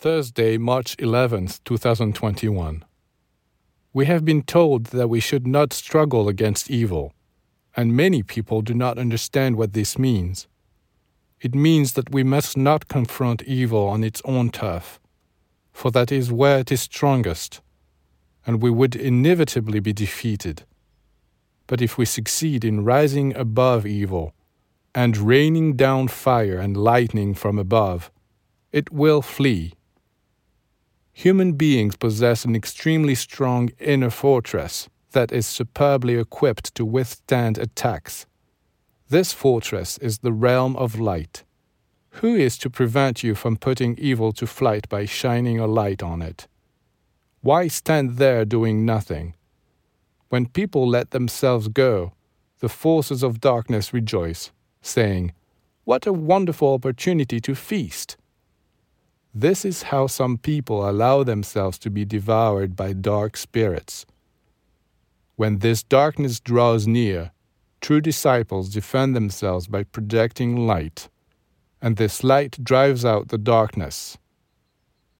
Thursday, March 11th, 2021. We have been told that we should not struggle against evil, and many people do not understand what this means. It means that we must not confront evil on its own turf, for that is where it is strongest, and we would inevitably be defeated. But if we succeed in rising above evil and raining down fire and lightning from above, it will flee human beings possess an extremely strong inner fortress that is superbly equipped to withstand attacks. This fortress is the realm of light. Who is to prevent you from putting evil to flight by shining a light on it? Why stand there doing nothing? When people let themselves go, the forces of darkness rejoice, saying, What a wonderful opportunity to feast! This is how some people allow themselves to be devoured by dark spirits. When this darkness draws near, true disciples defend themselves by projecting light, and this light drives out the darkness.